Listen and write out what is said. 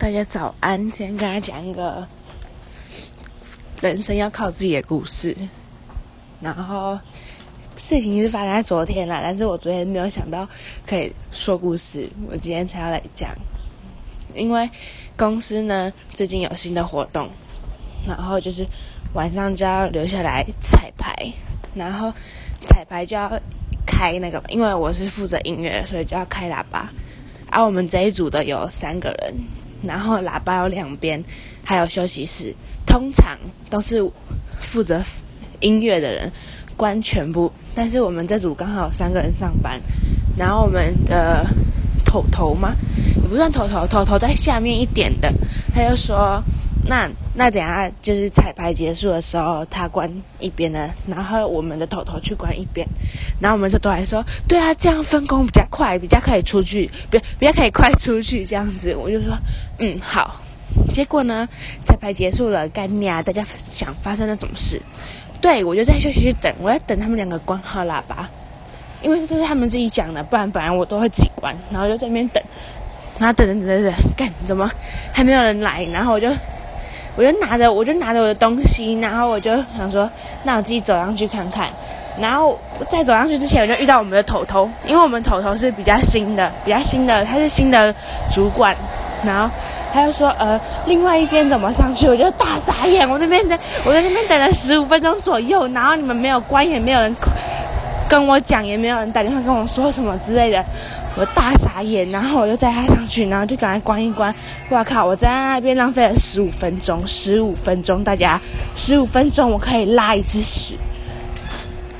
大家早安，今天跟大家讲一个人生要靠自己的故事。然后事情是发生在昨天啦，但是我昨天没有想到可以说故事，我今天才要来讲。因为公司呢最近有新的活动，然后就是晚上就要留下来彩排，然后彩排就要开那个，因为我是负责音乐，所以就要开喇叭。而我们这一组的有三个人。然后喇叭有两边，还有休息室。通常都是负责音乐的人关全部，但是我们这组刚好有三个人上班。然后我们的头头吗？也不算头头，头头在下面一点的，他就说：“那那等下就是彩排结束的时候，他关一边的，然后我们的头头去关一边。”然后我们就都还说：“对啊，这样分工比较快，比较可以出去，比比较可以快出去这样子。”我就说。嗯，好。结果呢，彩排结束了，干你啊！大家想发生了什么事？对我就在休息室等，我在等他们两个关好喇叭，因为这是他们自己讲的，不然本来我都会自己关。然后就在那边等，然后等等等等等，干怎么还没有人来？然后我就我就拿着我就拿着我的东西，然后我就想说，那我自己走上去看看。然后在走上去之前，我就遇到我们的头头，因为我们头头是比较新的，比较新的，他是新的主管。然后他就说：“呃，另外一边怎么上去？”我就大傻眼。我这边在，我在那边等了十五分钟左右，然后你们没有关，也没有人跟我讲，也没有人打电话跟我说什么之类的，我大傻眼。然后我就带他上去，然后就赶快关一关。我靠！我在那边浪费了十五分钟，十五分钟，大家十五分钟我可以拉一次屎。